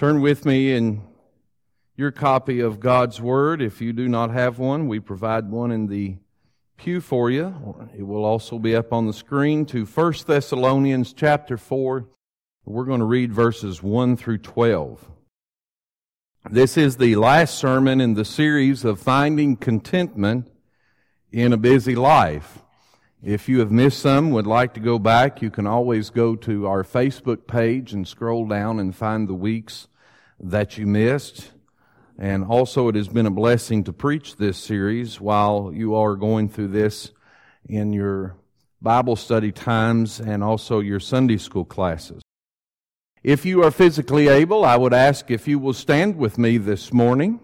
Turn with me in your copy of God's Word. If you do not have one, we provide one in the pew for you. It will also be up on the screen to 1 Thessalonians chapter 4. We're going to read verses 1 through 12. This is the last sermon in the series of finding contentment in a busy life. If you have missed some, would like to go back, you can always go to our Facebook page and scroll down and find the weeks that you missed. And also, it has been a blessing to preach this series while you are going through this in your Bible study times and also your Sunday school classes. If you are physically able, I would ask if you will stand with me this morning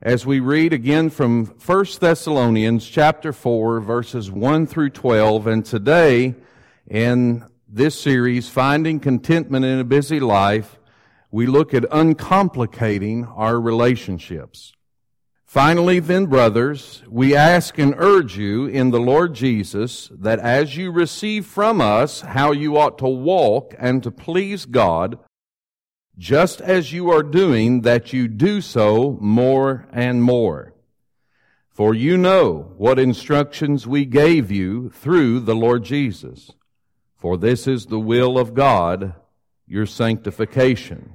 as we read again from 1 Thessalonians chapter 4 verses 1 through 12 and today in this series finding contentment in a busy life we look at uncomplicating our relationships. Finally, then, brothers, we ask and urge you in the Lord Jesus that as you receive from us how you ought to walk and to please God, just as you are doing, that you do so more and more. For you know what instructions we gave you through the Lord Jesus. For this is the will of God, your sanctification.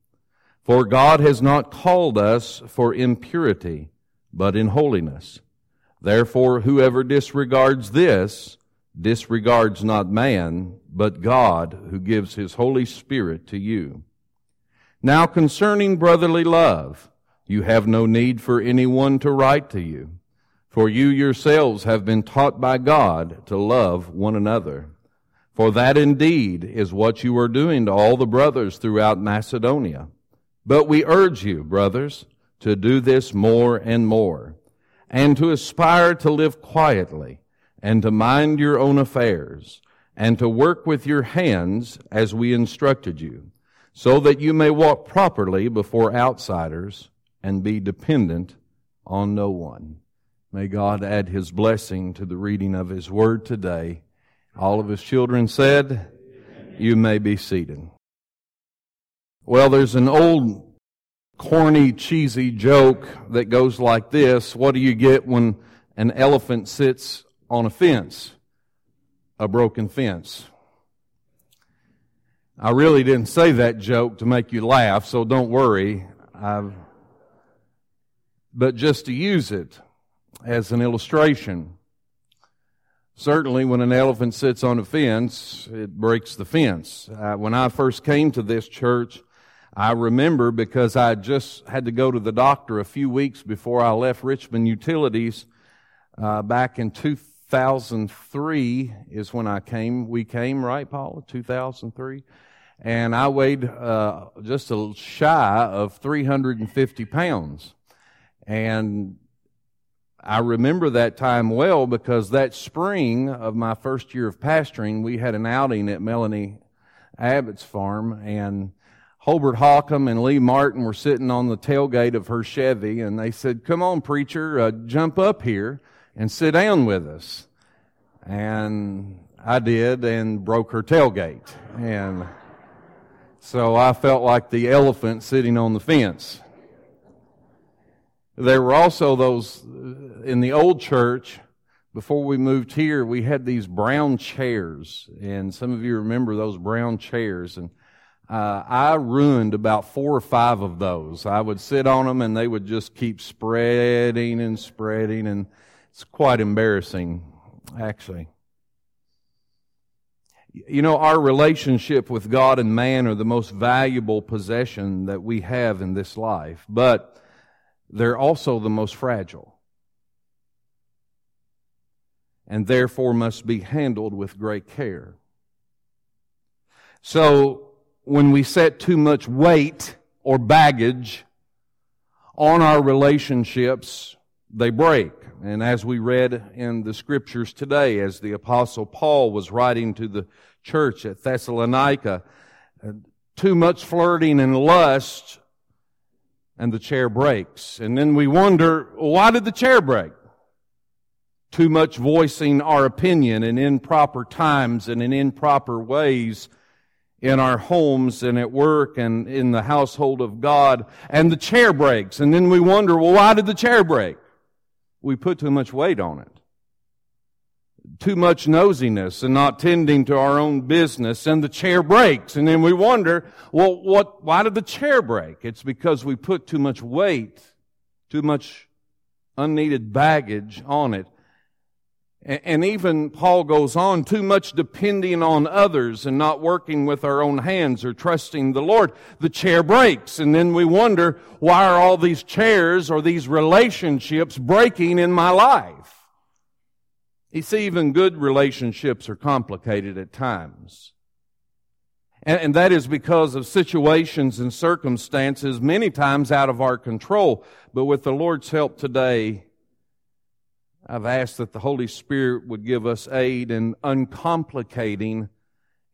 For God has not called us for impurity, but in holiness. Therefore, whoever disregards this, disregards not man, but God who gives his Holy Spirit to you. Now concerning brotherly love, you have no need for anyone to write to you, for you yourselves have been taught by God to love one another. For that indeed is what you are doing to all the brothers throughout Macedonia. But we urge you, brothers, to do this more and more, and to aspire to live quietly and to mind your own affairs, and to work with your hands as we instructed you, so that you may walk properly before outsiders and be dependent on no one. May God add his blessing to the reading of his word today. All of his children said, You may be seated. Well, there's an old corny, cheesy joke that goes like this What do you get when an elephant sits on a fence, a broken fence. I really didn't say that joke to make you laugh, so don't worry. I've, but just to use it as an illustration. Certainly, when an elephant sits on a fence, it breaks the fence. Uh, when I first came to this church, I remember because I just had to go to the doctor a few weeks before I left Richmond Utilities uh, back in 2003 is when I came. We came, right, Paula? 2003. And I weighed uh, just a shy of 350 pounds. And I remember that time well because that spring of my first year of pastoring, we had an outing at Melanie Abbott's farm, and Holbert Hockham and Lee Martin were sitting on the tailgate of her Chevy, and they said, Come on, preacher, uh, jump up here and sit down with us. And I did and broke her tailgate. And so I felt like the elephant sitting on the fence. There were also those in the old church. Before we moved here, we had these brown chairs, and some of you remember those brown chairs. And uh, I ruined about four or five of those. I would sit on them, and they would just keep spreading and spreading, and it's quite embarrassing, actually. You know, our relationship with God and man are the most valuable possession that we have in this life, but they're also the most fragile. And therefore must be handled with great care. So, when we set too much weight or baggage on our relationships, they break. And as we read in the scriptures today, as the apostle Paul was writing to the church at Thessalonica, too much flirting and lust and the chair breaks. And then we wonder, why did the chair break? Too much voicing our opinion in improper times and in improper ways in our homes and at work and in the household of God. And the chair breaks. And then we wonder, well, why did the chair break? We put too much weight on it too much nosiness and not tending to our own business and the chair breaks and then we wonder well what why did the chair break it's because we put too much weight too much unneeded baggage on it and even Paul goes on, too much depending on others and not working with our own hands or trusting the Lord. The chair breaks and then we wonder, why are all these chairs or these relationships breaking in my life? You see, even good relationships are complicated at times. And, and, that is because of situations and circumstances many times out of our control. But with the Lord's help today, I've asked that the Holy Spirit would give us aid in uncomplicating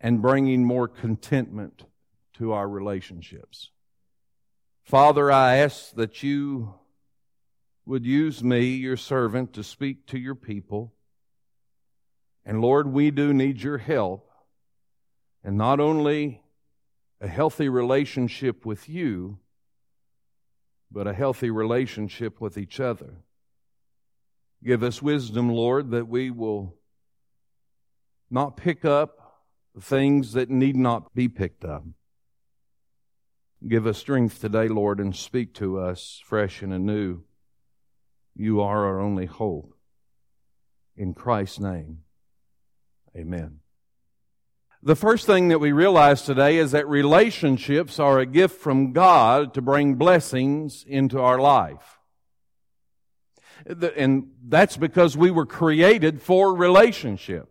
and bringing more contentment to our relationships. Father, I ask that you would use me, your servant, to speak to your people and Lord, we do need your help. And not only a healthy relationship with you, but a healthy relationship with each other. Give us wisdom, Lord, that we will not pick up things that need not be picked up. Give us strength today, Lord, and speak to us fresh and anew. You are our only hope. In Christ's name. Amen. The first thing that we realize today is that relationships are a gift from God to bring blessings into our life. And that's because we were created for relationship.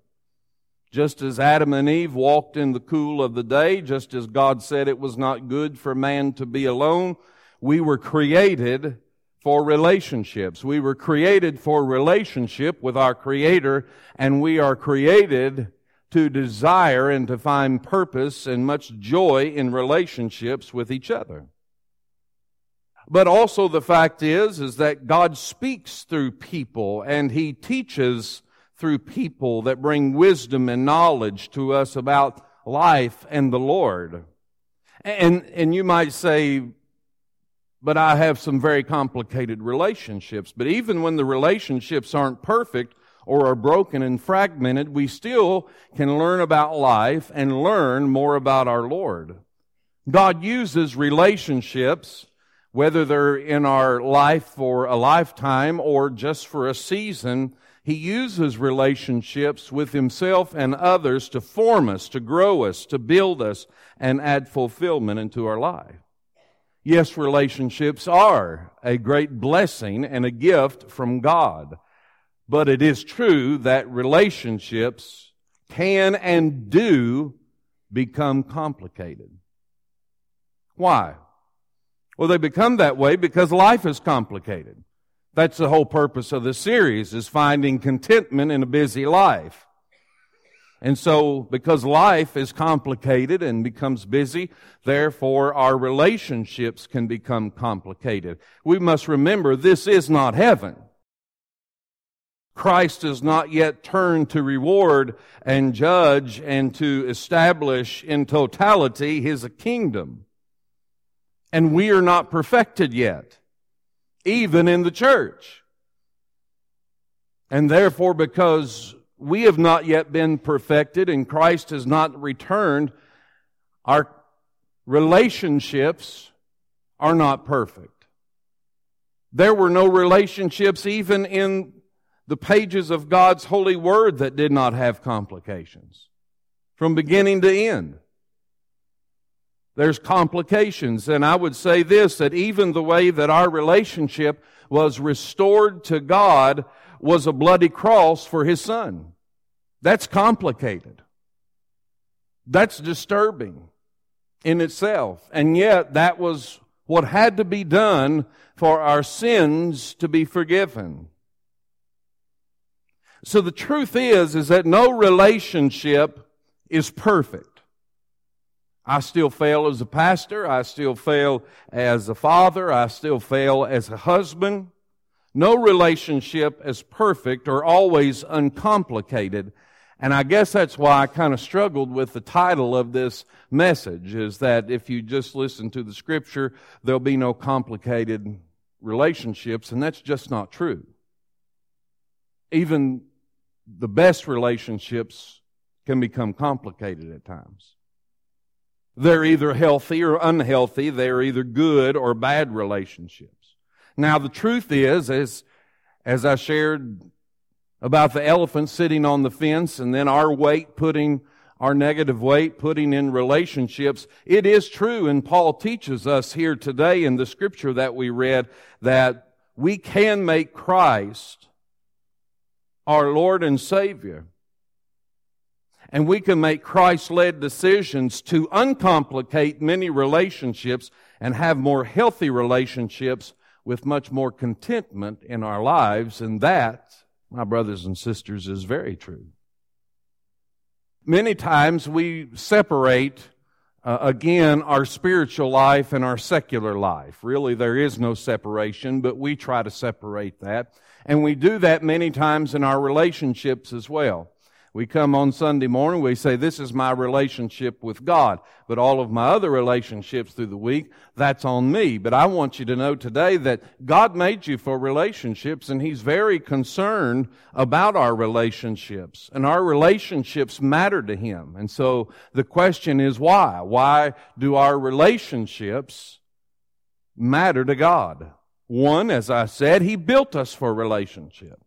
Just as Adam and Eve walked in the cool of the day, just as God said it was not good for man to be alone, we were created for relationships. We were created for relationship with our Creator, and we are created to desire and to find purpose and much joy in relationships with each other. But also the fact is, is that God speaks through people and He teaches through people that bring wisdom and knowledge to us about life and the Lord. And, and you might say, but I have some very complicated relationships. But even when the relationships aren't perfect or are broken and fragmented, we still can learn about life and learn more about our Lord. God uses relationships, whether they're in our life for a lifetime or just for a season, He uses relationships with Himself and others to form us, to grow us, to build us, and add fulfillment into our life. Yes, relationships are a great blessing and a gift from God. But it is true that relationships can and do become complicated. Why? Well, they become that way because life is complicated. That's the whole purpose of this series is finding contentment in a busy life. And so, because life is complicated and becomes busy, therefore our relationships can become complicated. We must remember this is not heaven. Christ has not yet turned to reward and judge and to establish in totality his kingdom. And we are not perfected yet, even in the church. And therefore, because we have not yet been perfected and Christ has not returned, our relationships are not perfect. There were no relationships even in the pages of God's holy word that did not have complications from beginning to end. There's complications. And I would say this, that even the way that our relationship was restored to God was a bloody cross for his son. That's complicated. That's disturbing in itself. And yet, that was what had to be done for our sins to be forgiven. So the truth is, is that no relationship is perfect. I still fail as a pastor. I still fail as a father. I still fail as a husband. No relationship is perfect or always uncomplicated. And I guess that's why I kind of struggled with the title of this message is that if you just listen to the scripture, there'll be no complicated relationships, and that's just not true. Even the best relationships can become complicated at times. They're either healthy or unhealthy. They're either good or bad relationships. Now, the truth is, as, as I shared about the elephant sitting on the fence and then our weight putting, our negative weight putting in relationships, it is true, and Paul teaches us here today in the scripture that we read that we can make Christ our Lord and Savior. And we can make Christ led decisions to uncomplicate many relationships and have more healthy relationships with much more contentment in our lives. And that, my brothers and sisters, is very true. Many times we separate uh, again, our spiritual life and our secular life. Really, there is no separation, but we try to separate that. And we do that many times in our relationships as well. We come on Sunday morning, we say, this is my relationship with God. But all of my other relationships through the week, that's on me. But I want you to know today that God made you for relationships and He's very concerned about our relationships. And our relationships matter to Him. And so the question is why? Why do our relationships matter to God? One, as I said, He built us for relationship.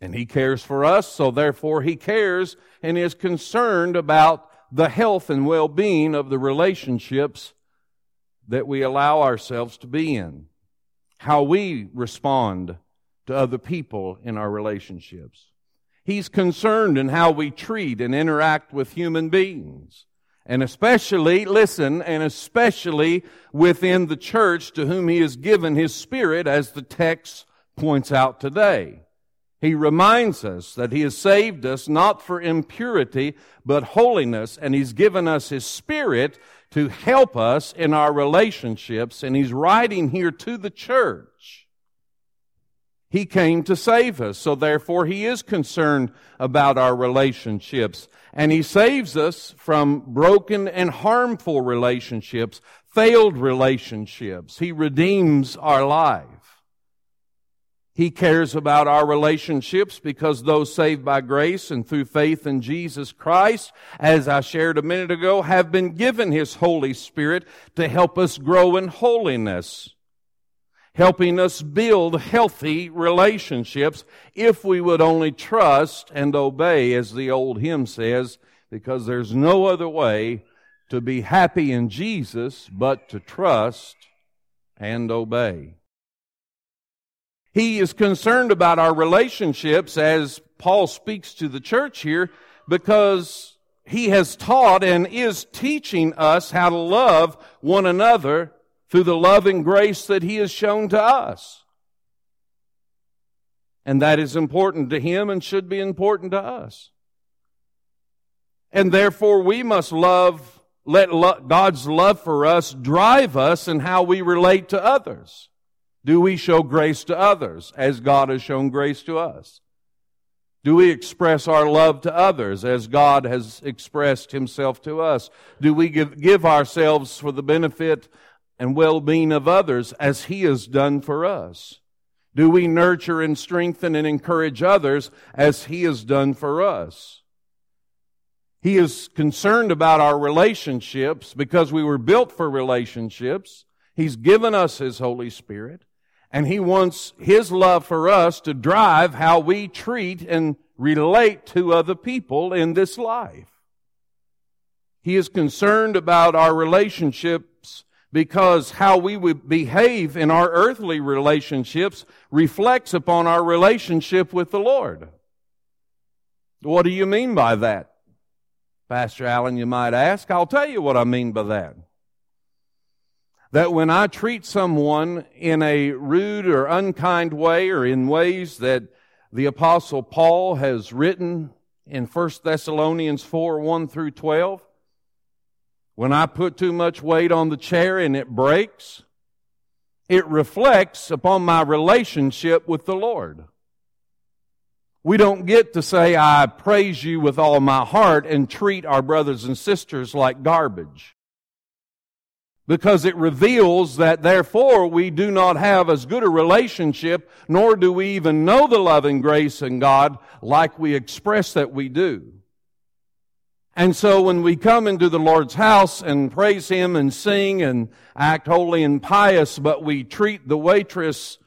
And He cares for us, so therefore He cares and is concerned about the health and well-being of the relationships that we allow ourselves to be in. How we respond to other people in our relationships. He's concerned in how we treat and interact with human beings. And especially, listen, and especially within the church to whom He has given His Spirit, as the text points out today. He reminds us that He has saved us not for impurity, but holiness, and He's given us His Spirit to help us in our relationships, and He's writing here to the church. He came to save us, so therefore He is concerned about our relationships. And He saves us from broken and harmful relationships, failed relationships. He redeems our life. He cares about our relationships because those saved by grace and through faith in Jesus Christ, as I shared a minute ago, have been given His Holy Spirit to help us grow in holiness, helping us build healthy relationships if we would only trust and obey, as the old hymn says, because there's no other way to be happy in Jesus but to trust and obey. He is concerned about our relationships as Paul speaks to the church here because he has taught and is teaching us how to love one another through the love and grace that he has shown to us. And that is important to him and should be important to us. And therefore we must love, let lo- God's love for us drive us in how we relate to others. Do we show grace to others as God has shown grace to us? Do we express our love to others as God has expressed Himself to us? Do we give, give ourselves for the benefit and well-being of others as He has done for us? Do we nurture and strengthen and encourage others as He has done for us? He is concerned about our relationships because we were built for relationships. He's given us His Holy Spirit. And He wants His love for us to drive how we treat and relate to other people in this life. He is concerned about our relationships because how we would behave in our earthly relationships reflects upon our relationship with the Lord. What do you mean by that? Pastor Allen, you might ask. I'll tell you what I mean by that. That when I treat someone in a rude or unkind way or in ways that the apostle Paul has written in 1 Thessalonians 4, 1 through 12, when I put too much weight on the chair and it breaks, it reflects upon my relationship with the Lord. We don't get to say, I praise you with all my heart and treat our brothers and sisters like garbage. Because it reveals that therefore we do not have as good a relationship, nor do we even know the loving grace in God like we express that we do. And so when we come into the Lord's house and praise Him and sing and act holy and pious, but we treat the waitress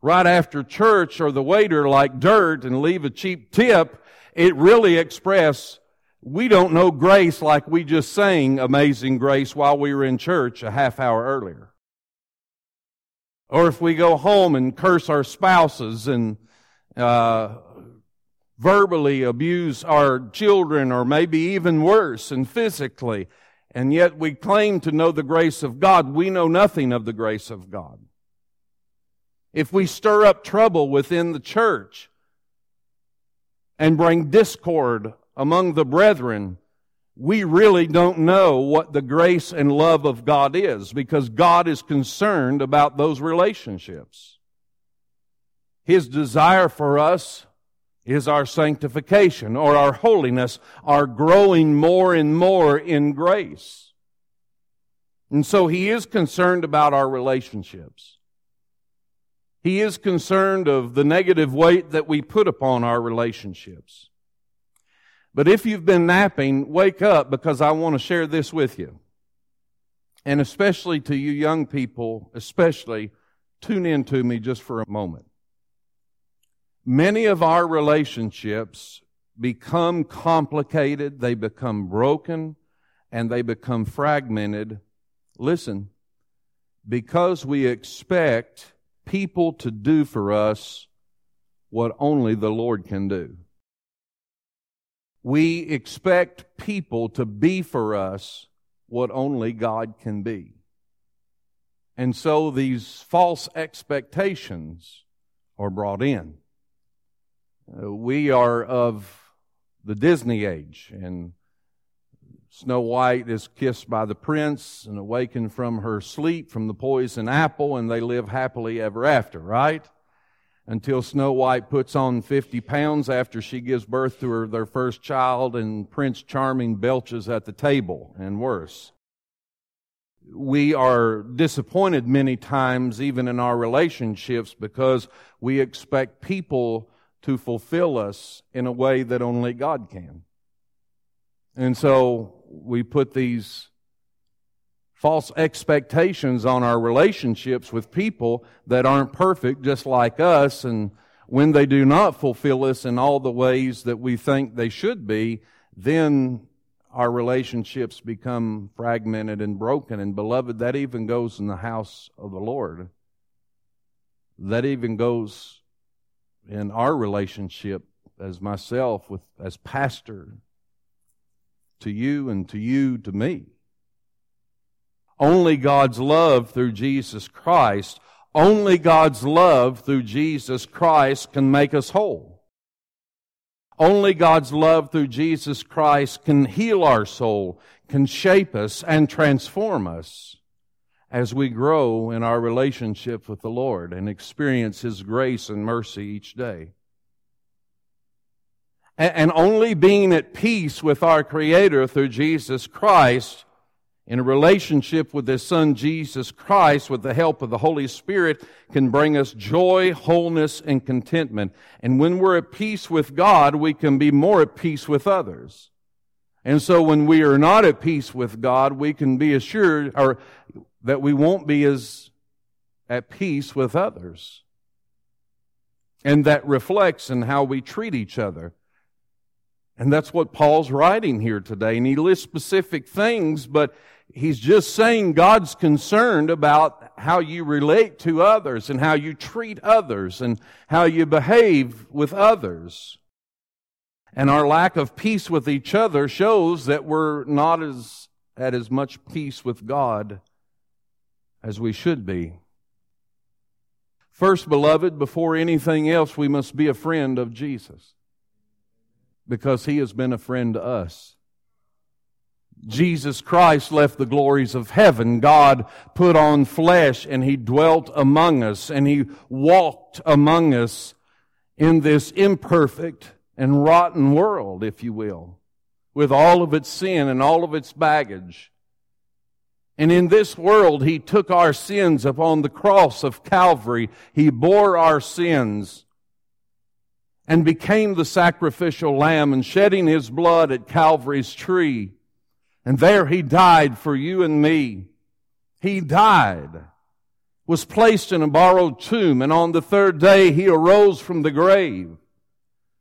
right after church or the waiter like dirt and leave a cheap tip, it really express we don't know grace like we just sang Amazing Grace while we were in church a half hour earlier. Or if we go home and curse our spouses and uh, verbally abuse our children, or maybe even worse, and physically, and yet we claim to know the grace of God, we know nothing of the grace of God. If we stir up trouble within the church and bring discord among the brethren, we really don't know what the grace and love of God is because God is concerned about those relationships. His desire for us is our sanctification or our holiness, our growing more and more in grace. And so He is concerned about our relationships. He is concerned of the negative weight that we put upon our relationships. But if you've been napping, wake up because I want to share this with you. And especially to you young people, especially, tune in to me just for a moment. Many of our relationships become complicated, they become broken, and they become fragmented. Listen, because we expect people to do for us what only the Lord can do. We expect people to be for us what only God can be. And so these false expectations are brought in. Uh, we are of the Disney age, and Snow White is kissed by the prince and awakened from her sleep from the poison apple, and they live happily ever after, right? Until Snow White puts on 50 pounds after she gives birth to her, their first child, and Prince Charming belches at the table, and worse. We are disappointed many times, even in our relationships, because we expect people to fulfill us in a way that only God can. And so we put these false expectations on our relationships with people that aren't perfect just like us and when they do not fulfill us in all the ways that we think they should be, then our relationships become fragmented and broken. And beloved, that even goes in the house of the Lord. That even goes in our relationship as myself with as pastor to you and to you to me. Only God's love through Jesus Christ, only God's love through Jesus Christ can make us whole. Only God's love through Jesus Christ can heal our soul, can shape us and transform us as we grow in our relationship with the Lord and experience His grace and mercy each day. And only being at peace with our Creator through Jesus Christ, in a relationship with His Son Jesus Christ, with the help of the Holy Spirit, can bring us joy, wholeness, and contentment. And when we're at peace with God, we can be more at peace with others. And so when we are not at peace with God, we can be assured, or that we won't be as at peace with others. And that reflects in how we treat each other. And that's what Paul's writing here today. And he lists specific things, but he's just saying God's concerned about how you relate to others and how you treat others and how you behave with others. And our lack of peace with each other shows that we're not as, at as much peace with God as we should be. First, beloved, before anything else, we must be a friend of Jesus because he has been a friend to us. Jesus Christ left the glories of heaven. God put on flesh and he dwelt among us and he walked among us in this imperfect and rotten world, if you will, with all of its sin and all of its baggage. And in this world, he took our sins upon the cross of Calvary. He bore our sins and became the sacrificial lamb and shedding his blood at Calvary's tree and there he died for you and me. He died, was placed in a borrowed tomb, and on the third day he arose from the grave.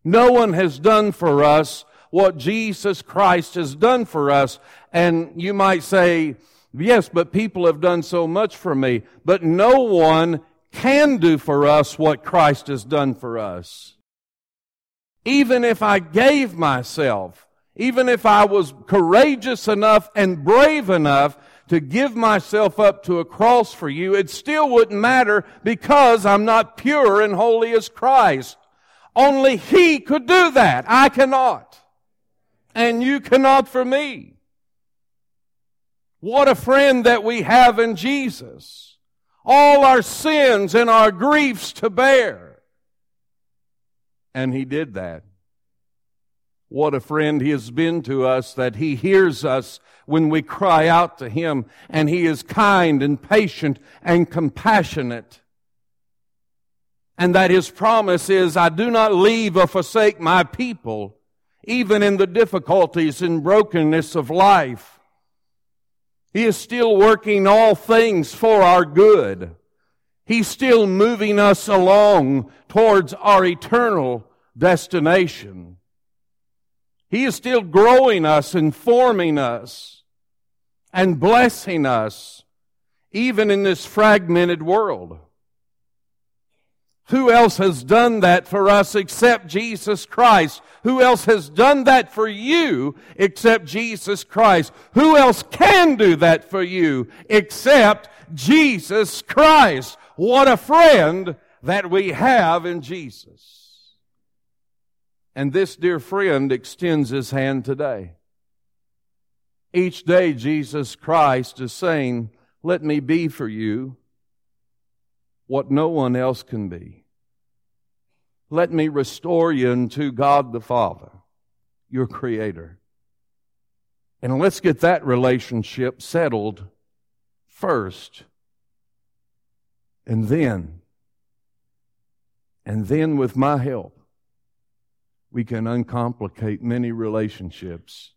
No one has done for us what Jesus Christ has done for us. And you might say, yes, but people have done so much for me. But no one can do for us what Christ has done for us. Even if I gave myself, even if I was courageous enough and brave enough to give myself up to a cross for you, it still wouldn't matter because I'm not pure and holy as Christ. Only He could do that. I cannot. And you cannot for me. What a friend that we have in Jesus. All our sins and our griefs to bear. And He did that. What a friend he has been to us that he hears us when we cry out to him and he is kind and patient and compassionate. And that his promise is, I do not leave or forsake my people, even in the difficulties and brokenness of life. He is still working all things for our good. He's still moving us along towards our eternal destination. He is still growing us and forming us and blessing us even in this fragmented world. Who else has done that for us except Jesus Christ? Who else has done that for you except Jesus Christ? Who else can do that for you except Jesus Christ? What a friend that we have in Jesus. And this dear friend extends his hand today. Each day, Jesus Christ is saying, Let me be for you what no one else can be. Let me restore you unto God the Father, your Creator. And let's get that relationship settled first. And then, and then with my help, we can uncomplicate many relationships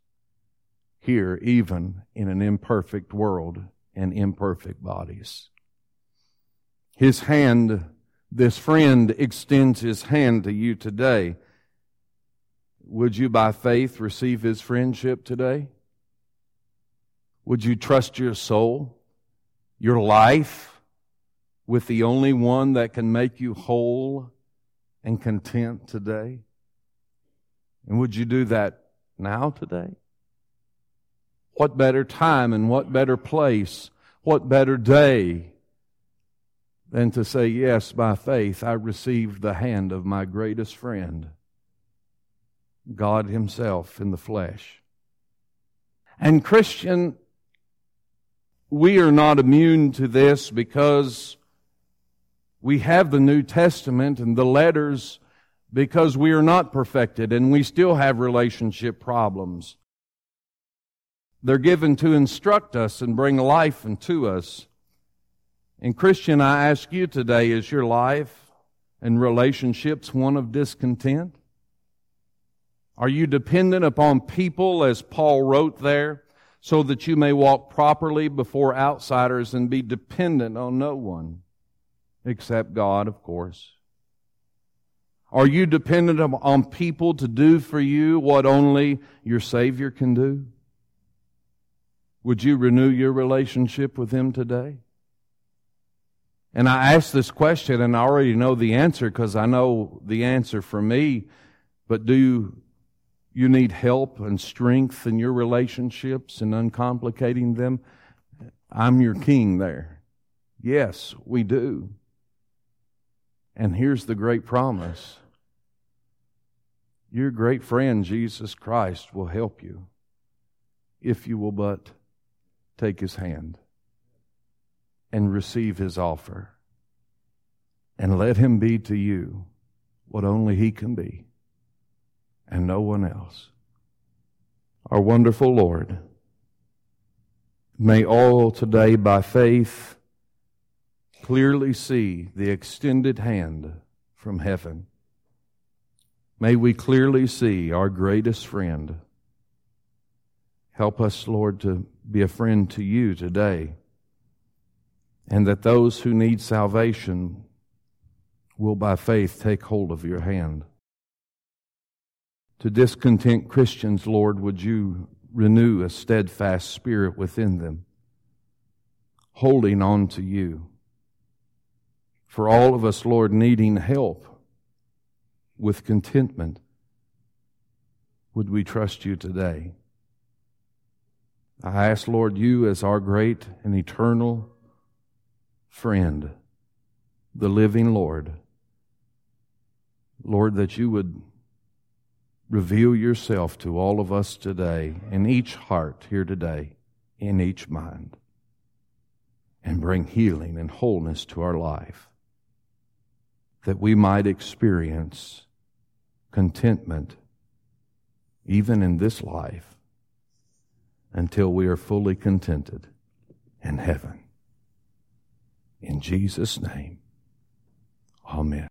here, even in an imperfect world and imperfect bodies. His hand, this friend extends his hand to you today. Would you, by faith, receive his friendship today? Would you trust your soul, your life, with the only one that can make you whole and content today? And would you do that now today? What better time and what better place, what better day than to say, Yes, by faith I received the hand of my greatest friend, God Himself in the flesh. And Christian, we are not immune to this because we have the New Testament and the letters because we are not perfected and we still have relationship problems. They're given to instruct us and bring life into us. And Christian, I ask you today, is your life and relationships one of discontent? Are you dependent upon people, as Paul wrote there, so that you may walk properly before outsiders and be dependent on no one except God, of course? Are you dependent on people to do for you what only your Savior can do? Would you renew your relationship with Him today? And I ask this question and I already know the answer because I know the answer for me. But do you need help and strength in your relationships and uncomplicating them? I'm your king there. Yes, we do. And here's the great promise your great friend, Jesus Christ, will help you if you will but take his hand and receive his offer and let him be to you what only he can be and no one else. Our wonderful Lord, may all today by faith clearly see the extended hand from heaven. May we clearly see our greatest friend. Help us, Lord, to be a friend to you today, and that those who need salvation will by faith take hold of your hand. To discontent Christians, Lord, would you renew a steadfast spirit within them, holding on to you. For all of us, Lord, needing help with contentment, would we trust you today? I ask, Lord, you as our great and eternal friend, the living Lord, Lord, that you would reveal yourself to all of us today, in each heart here today, in each mind, and bring healing and wholeness to our life, that we might experience contentment even in this life until we are fully contented in heaven. In Jesus' name, amen.